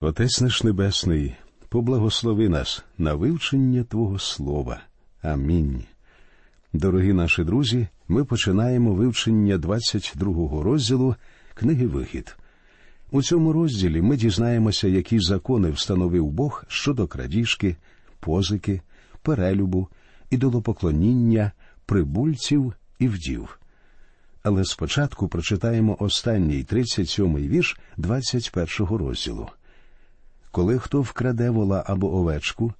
Отець наш Небесний, поблагослови нас на вивчення Твого Слова. Амінь. Дорогі наші друзі, ми починаємо вивчення 22-го розділу книги Вихід. У цьому розділі ми дізнаємося, які закони встановив Бог щодо крадіжки, позики, перелюбу, ідолопоклоніння, прибульців і вдів. Але спочатку прочитаємо останній 37-й вірш 21-го розділу. Коли хто вкраде вола або овечку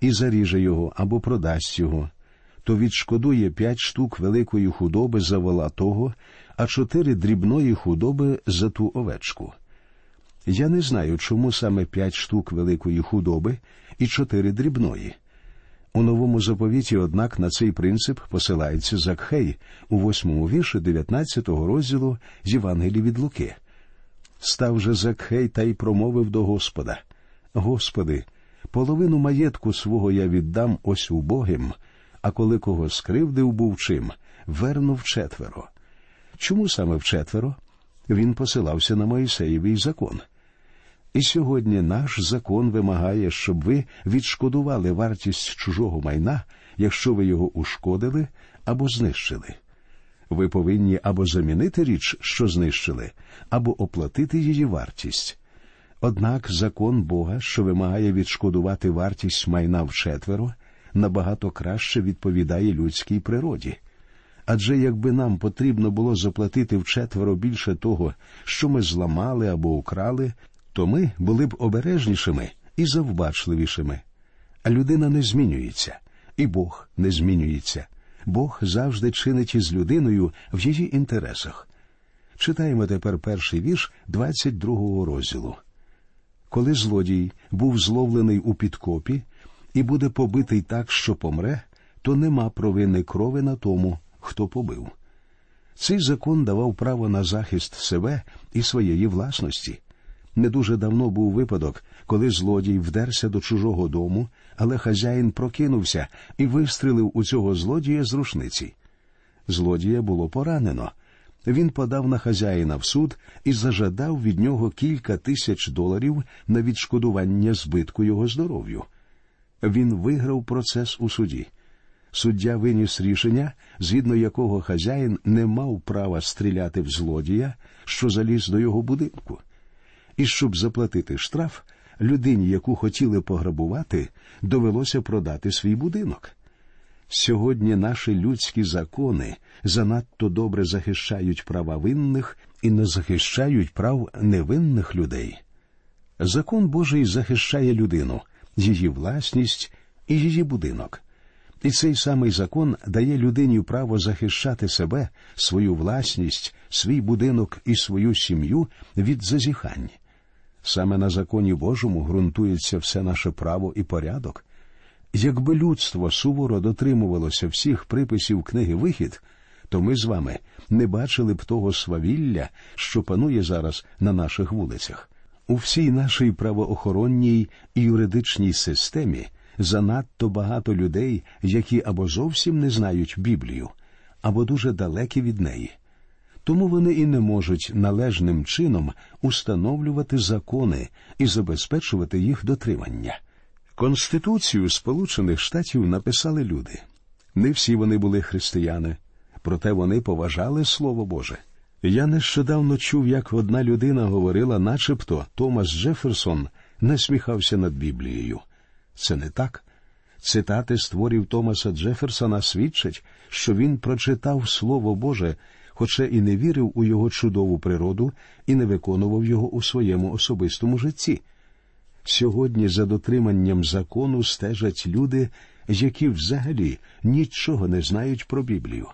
і заріже його або продасть його, то відшкодує п'ять штук великої худоби за вола того, а чотири дрібної худоби за ту овечку. Я не знаю, чому саме п'ять штук великої худоби і чотири дрібної. У новому заповіті, однак, на цей принцип посилається Закхей у восьмому вірші 19-го розділу з Євангелії від Луки. Став же Закхей та й промовив до Господа Господи, половину маєтку свого я віддам ось убогим, а коли кого скривдив був чим, вернув четверо. Чому саме в четверо? Він посилався на Моїсеєвий закон. І сьогодні наш закон вимагає, щоб ви відшкодували вартість чужого майна, якщо ви його ушкодили або знищили. Ви повинні або замінити річ, що знищили, або оплатити її вартість. Однак закон Бога, що вимагає відшкодувати вартість майна вчетверо, набагато краще відповідає людській природі. Адже якби нам потрібно було заплатити вчетверо більше того, що ми зламали або украли, то ми були б обережнішими і завбачливішими. А людина не змінюється, і Бог не змінюється. Бог завжди чинить із людиною в її інтересах. Читаємо тепер перший вірш 22-го розділу. Коли злодій був зловлений у підкопі і буде побитий так, що помре, то нема провини крови на тому, хто побив. Цей закон давав право на захист себе і своєї власності. Не дуже давно був випадок, коли злодій вдерся до чужого дому, але хазяїн прокинувся і вистрілив у цього злодія з рушниці. Злодія було поранено. Він подав на хазяїна в суд і зажадав від нього кілька тисяч доларів на відшкодування збитку його здоров'ю. Він виграв процес у суді. Суддя виніс рішення, згідно якого хазяїн не мав права стріляти в злодія, що заліз до його будинку. І щоб заплатити штраф, людині, яку хотіли пограбувати, довелося продати свій будинок. Сьогодні наші людські закони занадто добре захищають права винних і не захищають прав невинних людей. Закон Божий захищає людину, її власність і її будинок. І цей самий закон дає людині право захищати себе, свою власність, свій будинок і свою сім'ю від зазіхань. Саме на законі Божому ґрунтується все наше право і порядок. Якби людство суворо дотримувалося всіх приписів книги Вихід, то ми з вами не бачили б того свавілля, що панує зараз на наших вулицях. У всій нашій правоохоронній і юридичній системі занадто багато людей, які або зовсім не знають Біблію, або дуже далекі від неї. Тому вони і не можуть належним чином установлювати закони і забезпечувати їх дотримання. Конституцію Сполучених Штатів написали люди. Не всі вони були християни, проте вони поважали Слово Боже. Я нещодавно чув, як одна людина говорила, начебто Томас Джеферсон насміхався над Біблією. Це не так. Цитати створів Томаса Джеферсона свідчать, що він прочитав Слово Боже, хоча і не вірив у його чудову природу і не виконував його у своєму особистому житті. Сьогодні за дотриманням закону стежать люди, які взагалі нічого не знають про Біблію.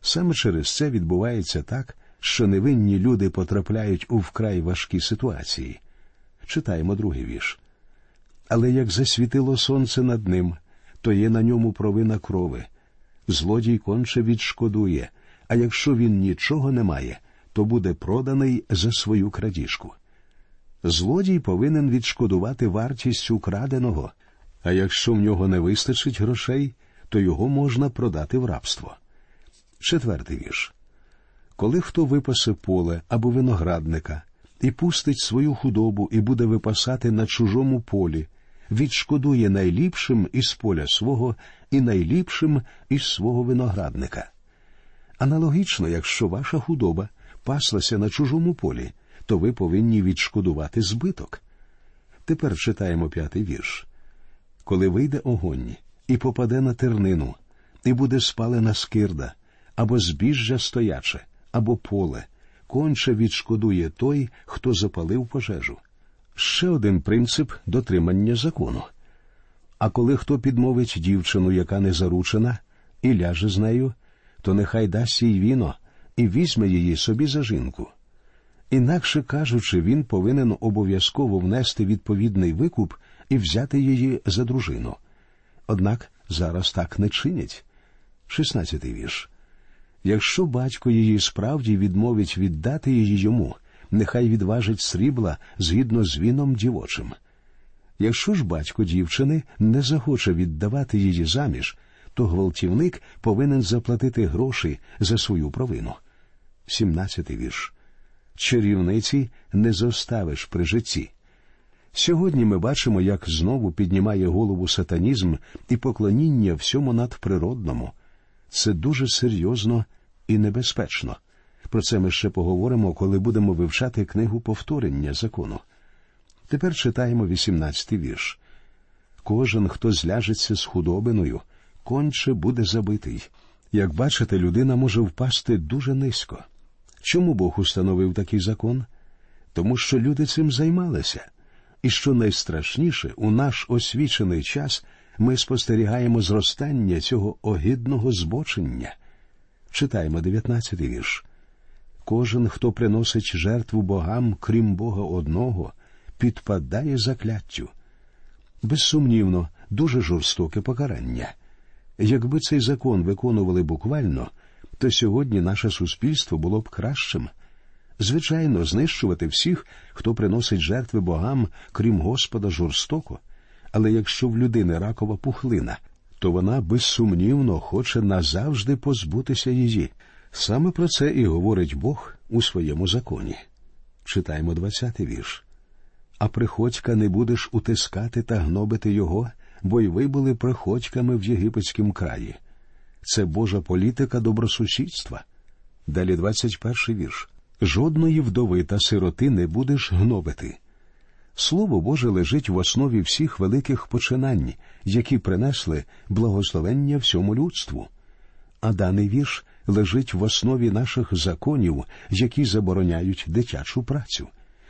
Саме через це відбувається так, що невинні люди потрапляють у вкрай важкі ситуації. Читаємо другий вірш. Але як засвітило сонце над ним, то є на ньому провина крови. Злодій конче відшкодує, а якщо він нічого не має, то буде проданий за свою крадіжку. Злодій повинен відшкодувати вартість украденого, а якщо в нього не вистачить грошей, то його можна продати в рабство. Четвертий вірш. Коли хто випасе поле або виноградника і пустить свою худобу і буде випасати на чужому полі, відшкодує найліпшим із поля свого і найліпшим із свого виноградника. Аналогічно, якщо ваша худоба паслася на чужому полі, то ви повинні відшкодувати збиток. Тепер читаємо п'ятий вірш. Коли вийде огонь і попаде на тернину, і буде спалена скирда, або збіжжя стояче, або поле, конче відшкодує той, хто запалив пожежу. Ще один принцип дотримання закону. А коли хто підмовить дівчину, яка не заручена, і ляже з нею, то нехай дасть їй віно і візьме її собі за жінку. Інакше кажучи, він повинен обов'язково внести відповідний викуп і взяти її за дружину. Однак зараз так не чинять. Шістнадцятий вірш. Якщо батько її справді відмовить віддати її йому, нехай відважить срібла згідно з віном дівочим. Якщо ж батько дівчини не захоче віддавати її заміж, то гвалтівник повинен заплатити гроші за свою провину. Сімнадцятий вірш. Чарівниці не зоставиш при житті. Сьогодні ми бачимо, як знову піднімає голову сатанізм і поклоніння всьому надприродному. Це дуже серйозно і небезпечно. Про це ми ще поговоримо, коли будемо вивчати книгу повторення закону. Тепер читаємо 18-й вірш. Кожен, хто зляжеться з худобиною, конче буде забитий. Як бачите, людина може впасти дуже низько. Чому Бог установив такий закон? Тому що люди цим займалися. І що найстрашніше, у наш освічений час ми спостерігаємо зростання цього огидного збочення. Читаємо 19-й вірш. Кожен, хто приносить жертву богам, крім Бога одного, підпадає закляттю. Безсумнівно, дуже жорстоке покарання. Якби цей закон виконували буквально, то сьогодні наше суспільство було б кращим. Звичайно, знищувати всіх, хто приносить жертви богам, крім Господа, жорстоко. Але якщо в людини ракова пухлина, то вона безсумнівно хоче назавжди позбутися її. Саме про це і говорить Бог у своєму законі. Читаємо двадцятий вірш. А приходька не будеш утискати та гнобити його, бо й ви були приходьками в єгипетському краї. Це Божа політика добросусідства. Далі 21 вірш. Жодної вдови та сироти не будеш гнобити. Слово Боже лежить в основі всіх великих починань, які принесли благословення всьому людству. А даний вірш лежить в основі наших законів, які забороняють дитячу працю.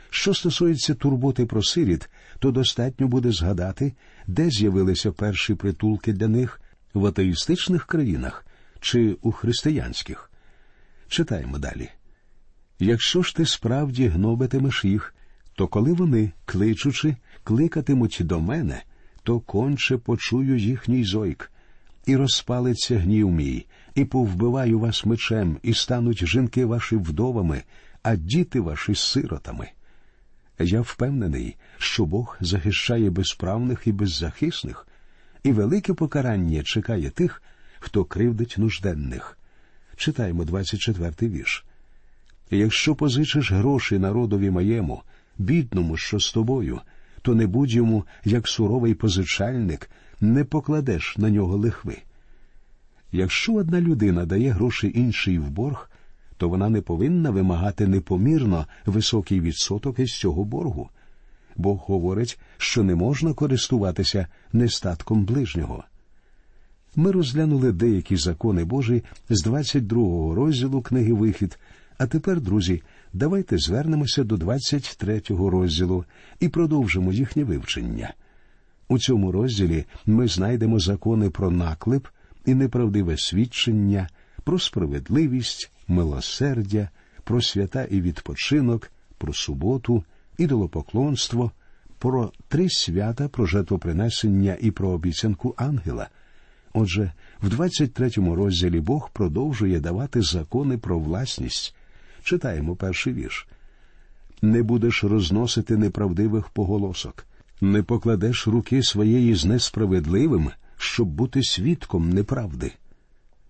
Що стосується турботи про сиріт, то достатньо буде згадати, де з'явилися перші притулки для них в атеїстичних країнах чи у християнських. Читаємо далі. Якщо ж ти справді гнобитимеш їх, то коли вони, кличучи, кликатимуть до мене, то конче почую їхній зойк, і розпалиться гнів мій, і повбиваю вас мечем, і стануть жінки ваші вдовами, а діти ваші сиротами. Я впевнений, що Бог захищає безправних і беззахисних, і велике покарання чекає тих, хто кривдить нужденних. Читаємо 24-й вірш. Якщо позичиш гроші народові моєму, бідному, що з тобою, то не будь йому, як суровий позичальник, не покладеш на нього лихви. Якщо одна людина дає гроші іншій в борг, то вона не повинна вимагати непомірно високий відсоток із цього боргу. Бог говорить, що не можна користуватися нестатком ближнього. Ми розглянули деякі закони Божі з 22-го розділу книги Вихід. А тепер, друзі, давайте звернемося до 23-го розділу і продовжимо їхнє вивчення. У цьому розділі ми знайдемо закони про наклеп і неправдиве свідчення, про справедливість, милосердя, про свята і відпочинок, про суботу, ідолопоклонство, про три свята, про жертвопринесення і про обіцянку ангела. Отже, в 23-му розділі Бог продовжує давати закони про власність. Читаємо перший вірш. Не будеш розносити неправдивих поголосок, не покладеш руки своєї з несправедливим, щоб бути свідком неправди.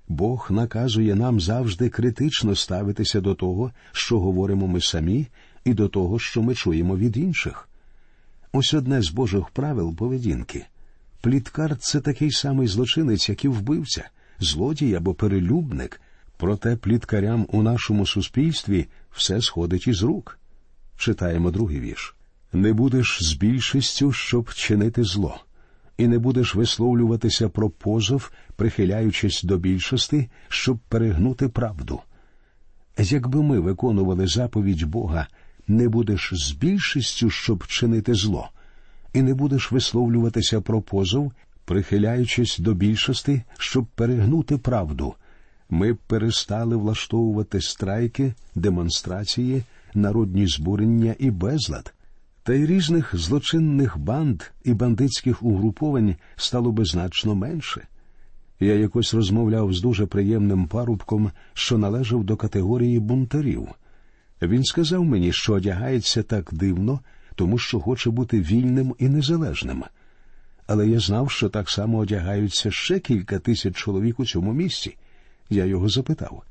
Бог наказує нам завжди критично ставитися до того, що говоримо ми самі, і до того, що ми чуємо від інших. Ось одне з Божих правил поведінки. Пліткар це такий самий злочинець, як і вбивця, злодій або перелюбник, проте пліткарям у нашому суспільстві все сходить із рук. Читаємо другий вірш. Не будеш з більшістю, щоб чинити зло, і не будеш висловлюватися про позов, прихиляючись до більшості, щоб перегнути правду. Якби ми виконували заповідь Бога, не будеш з більшістю, щоб чинити зло, і не будеш висловлюватися про позов, прихиляючись до більшості, щоб перегнути правду, ми перестали влаштовувати страйки, демонстрації, народні збурення і безлад. Та й різних злочинних банд і бандитських угруповань стало би значно менше. Я якось розмовляв з дуже приємним парубком, що належав до категорії бунтарів. Він сказав мені, що одягається так дивно, тому що хоче бути вільним і незалежним. Але я знав, що так само одягаються ще кілька тисяч чоловік у цьому місці. Я його запитав.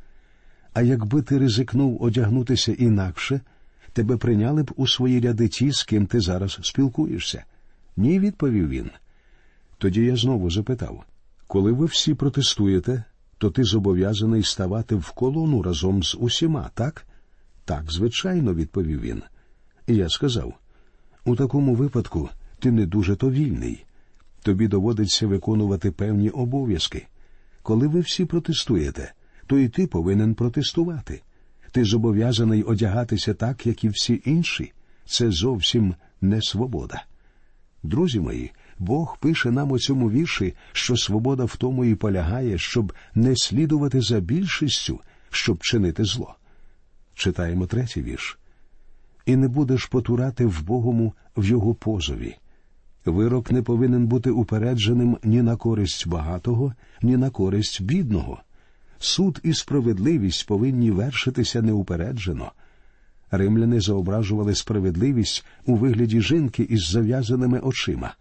А якби ти ризикнув одягнутися інакше, тебе прийняли б у свої ряди ті, з ким ти зараз спілкуєшся? Ні, відповів він. Тоді я знову запитав коли ви всі протестуєте, то ти зобов'язаний ставати в колону разом з усіма, так? Так, звичайно, відповів він. Я сказав у такому випадку ти не дуже то вільний. Тобі доводиться виконувати певні обов'язки. Коли ви всі протестуєте, то і ти повинен протестувати. Ти зобов'язаний одягатися так, як і всі інші. Це зовсім не свобода. Друзі мої, Бог пише нам у цьому вірші, що свобода в тому і полягає, щоб не слідувати за більшістю, щоб чинити зло. Читаємо третій вірш. І не будеш потурати в Богому в його позові. Вирок не повинен бути упередженим ні на користь багатого, ні на користь бідного. Суд і справедливість повинні вершитися неупереджено. Римляни зображували справедливість у вигляді жінки із зав'язаними очима.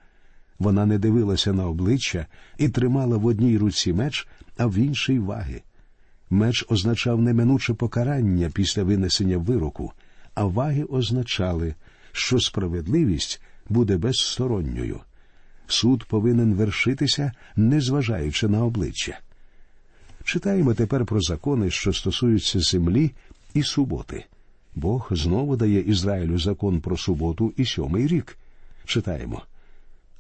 Вона не дивилася на обличчя і тримала в одній руці меч, а в іншій ваги. Меч означав неминуче покарання після винесення вироку, а ваги означали, що справедливість буде безсторонньою. Суд повинен вершитися, незважаючи на обличчя. Читаємо тепер про закони, що стосуються землі і суботи. Бог знову дає Ізраїлю закон про суботу і сьомий рік. Читаємо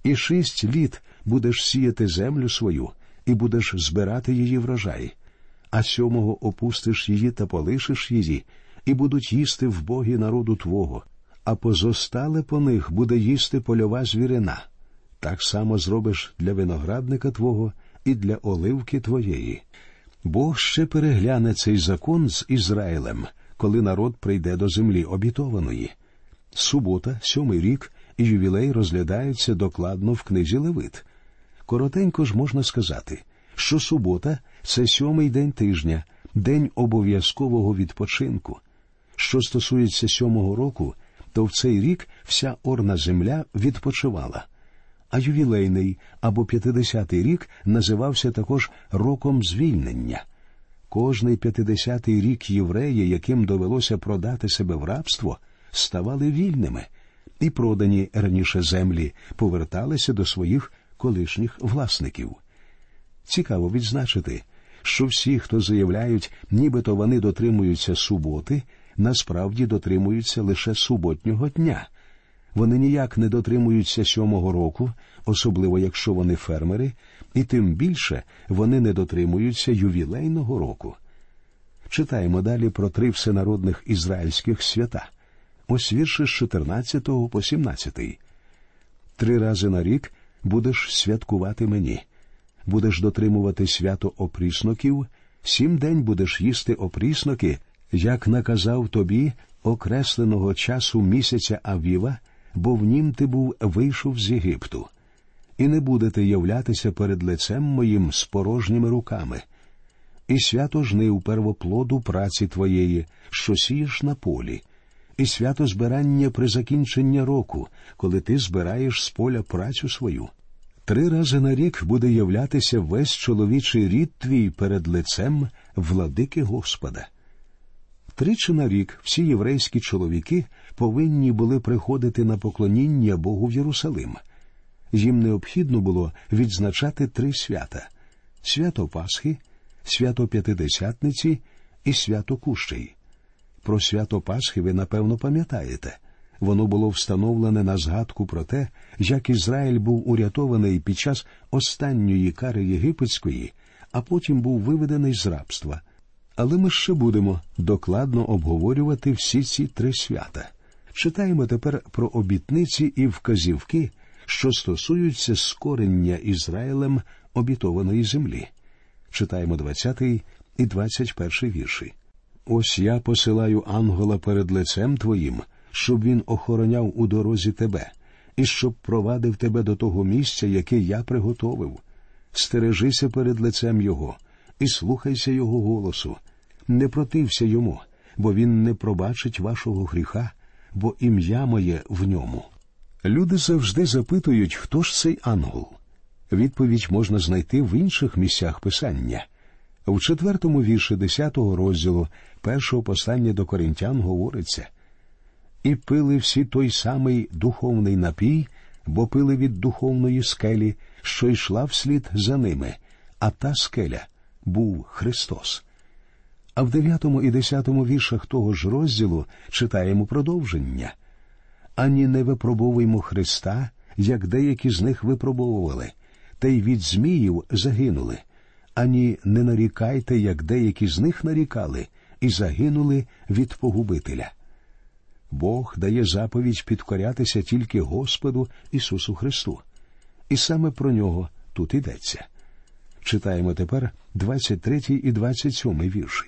і шість літ будеш сіяти землю свою, і будеш збирати її врожай, а сьомого опустиш її та полишиш її, і будуть їсти в богі народу Твого, а позостале по них буде їсти польова звірина. Так само зробиш для виноградника Твого і для оливки Твоєї. Бог ще перегляне цей закон з Ізраїлем, коли народ прийде до землі обітованої. Субота, сьомий рік, і ювілей розглядаються докладно в книзі Левит. Коротенько ж можна сказати, що субота це сьомий день тижня, день обов'язкового відпочинку. Що стосується сьомого року, то в цей рік вся орна земля відпочивала. А ювілейний або п'ятидесятий рік називався також роком звільнення. Кожний п'ятидесятий рік євреї, яким довелося продати себе в рабство, ставали вільними і продані раніше землі поверталися до своїх колишніх власників. Цікаво відзначити, що всі, хто заявляють, нібито вони дотримуються суботи, насправді дотримуються лише суботнього дня. Вони ніяк не дотримуються сьомого року, особливо якщо вони фермери, і тим більше вони не дотримуються ювілейного року. Читаємо далі про три всенародних ізраїльських свята ось вірші з 14 по 17. Три рази на рік будеш святкувати мені, будеш дотримувати свято опрісноків, сім день будеш їсти опрісноки, як наказав тобі окресленого часу місяця Авіва, бо в нім ти був вийшов з Єгипту, і не будете являтися перед лицем моїм з порожніми руками. І свято жнив первоплоду праці твоєї, що сієш на полі, і свято збирання при закінченні року, коли ти збираєш з поля працю свою. Три рази на рік буде являтися весь чоловічий рід твій перед лицем владики Господа. Тричі на рік всі єврейські чоловіки повинні були приходити на поклоніння Богу в Єрусалим. Їм необхідно було відзначати три свята свято Пасхи, свято П'ятидесятниці і свято Кущей. Про свято Пасхи ви, напевно, пам'ятаєте. Воно було встановлене на згадку про те, як Ізраїль був урятований під час останньої кари єгипетської, а потім був виведений з рабства. Але ми ще будемо докладно обговорювати всі ці три свята. Читаємо тепер про обітниці і вказівки, що стосуються скорення Ізраїлем обітованої землі. Читаємо 20 і 21 вірші. Ось я посилаю ангела перед лицем твоїм, щоб він охороняв у дорозі тебе, і щоб провадив тебе до того місця, яке я приготовив. Стережися перед лицем його і слухайся його голосу. Не протився йому, бо він не пробачить вашого гріха, бо ім'я моє в ньому. Люди завжди запитують, хто ж цей ангел. Відповідь можна знайти в інших місцях писання. В четвертому вірші десятого розділу першого послання до коринтян говориться і пили всі той самий духовний напій, бо пили від духовної скелі, що йшла вслід за ними, а та скеля був Христос. А в дев'ятому і десятому віршах того ж розділу читаємо продовження ані не випробовуємо Христа, як деякі з них випробовували, та й від Зміїв загинули, ані не нарікайте, як деякі з них нарікали, і загинули від погубителя. Бог дає заповідь підкорятися тільки Господу Ісусу Христу, і саме про нього тут йдеться. Читаємо тепер 23 і 27 вірші.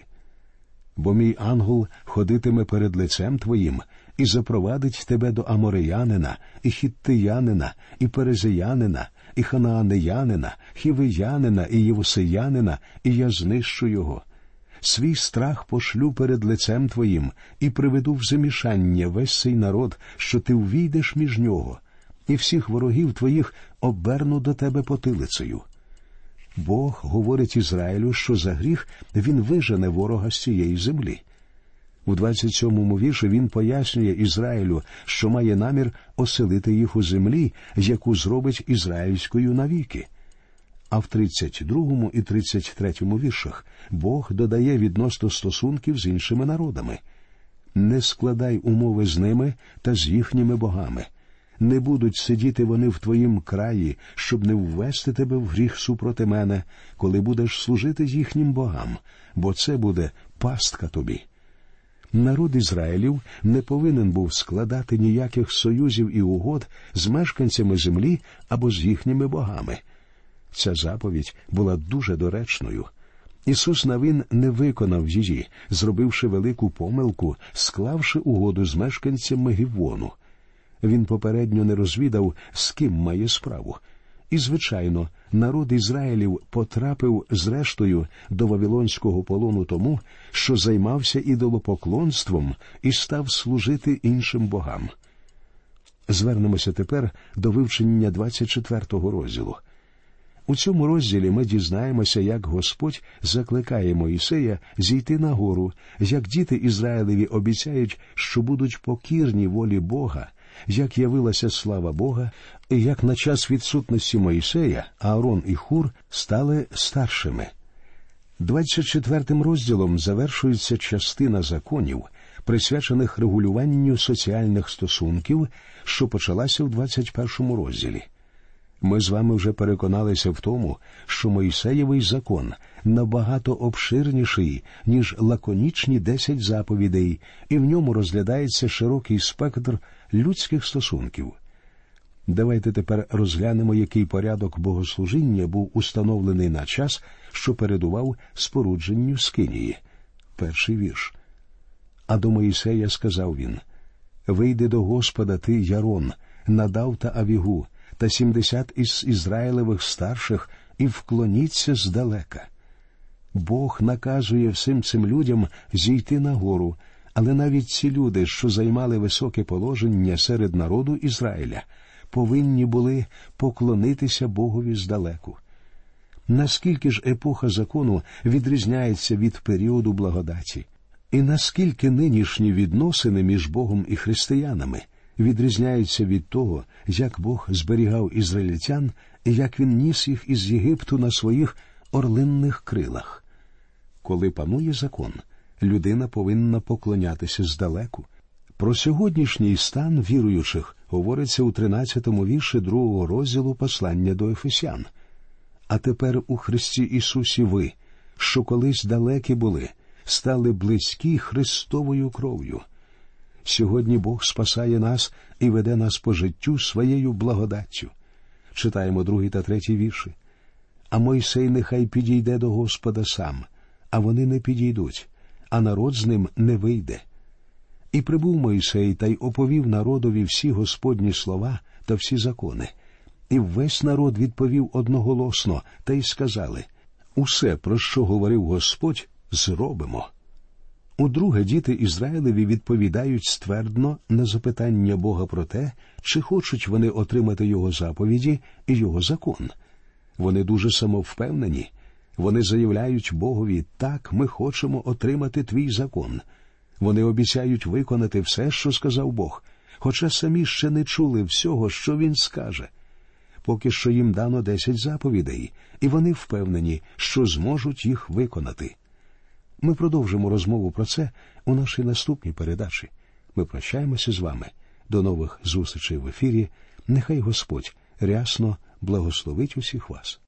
Бо мій ангел ходитиме перед лицем твоїм і запровадить тебе до Амореянина, і хіттиянина, і перезиянина, і ханаанеянина, хівиянина, і євусеянина, і я знищу його. Свій страх пошлю перед лицем твоїм і приведу в замішання весь цей народ, що ти ввійдеш між нього, і всіх ворогів твоїх оберну до тебе потилицею. Бог говорить Ізраїлю, що за гріх він вижене ворога з цієї землі. У 27-му вірші він пояснює Ізраїлю, що має намір оселити їх у землі, яку зробить ізраїльською навіки. А в 32 і 33 віршах Бог додає відносно стосунків з іншими народами не складай умови з ними та з їхніми богами. Не будуть сидіти вони в твоїм краї, щоб не ввести тебе в гріх супроти мене, коли будеш служити їхнім богам, бо це буде пастка тобі. Народ Ізраїлів не повинен був складати ніяких союзів і угод з мешканцями землі або з їхніми богами. Ця заповідь була дуже доречною. Ісус Навин не виконав її, зробивши велику помилку, склавши угоду з мешканцями Гівону. Він попередньо не розвідав, з ким має справу. І, звичайно, народ Ізраїлів потрапив зрештою до Вавилонського полону тому, що займався ідолопоклонством і став служити іншим богам. Звернемося тепер до вивчення 24-го розділу. У цьому розділі ми дізнаємося, як Господь закликає Моїсея зійти на гору, як діти Ізраїлеві обіцяють, що будуть покірні волі Бога, як явилася слава Бога, і як на час відсутності Моїсея Аарон і Хур стали старшими. 24 розділом завершується частина законів, присвячених регулюванню соціальних стосунків, що почалася в 21 розділі. Ми з вами вже переконалися в тому, що Мойсеєвий закон набагато обширніший, ніж лаконічні десять заповідей, і в ньому розглядається широкий спектр людських стосунків. Давайте тепер розглянемо, який порядок богослужіння був установлений на час, що передував спорудженню Скинії. Перший вірш. А до Моїсея сказав він Вийди до Господа ти, Ярон, надав та Авігу та сімдесят із Ізраїлевих старших і вклоніться здалека. Бог наказує всім цим людям зійти на гору, але навіть ці люди, що займали високе положення серед народу Ізраїля, повинні були поклонитися Богові здалеку. Наскільки ж епоха закону відрізняється від періоду благодаті? І наскільки нинішні відносини між Богом і християнами відрізняються від того, як Бог зберігав ізраїльтян і як він ніс їх із Єгипту на своїх орлинних крилах. Коли панує закон, людина повинна поклонятися здалеку. Про сьогоднішній стан віруючих говориться у 13-му вірші другого розділу послання до Ефесян. А тепер у Христі Ісусі ви, що колись далекі були, стали близькі Христовою кров'ю. Сьогодні Бог спасає нас і веде нас по життю своєю благодаттю. Читаємо другий та третій вірші. А Мойсей нехай підійде до Господа сам, а вони не підійдуть, а народ з ним не вийде. І прибув Мойсей та й оповів народові всі Господні слова та всі закони. І весь народ відповів одноголосно та й сказали Усе, про що говорив Господь, зробимо. Удруге, діти Ізраїлеві відповідають ствердно на запитання Бога про те, чи хочуть вони отримати його заповіді і його закон. Вони дуже самовпевнені. Вони заявляють Богові так, ми хочемо отримати твій закон. Вони обіцяють виконати все, що сказав Бог, хоча самі ще не чули всього, що він скаже. Поки що їм дано десять заповідей, і вони впевнені, що зможуть їх виконати. Ми продовжимо розмову про це у нашій наступній передачі. Ми прощаємося з вами. До нових зустрічей в ефірі. Нехай Господь рясно благословить усіх вас.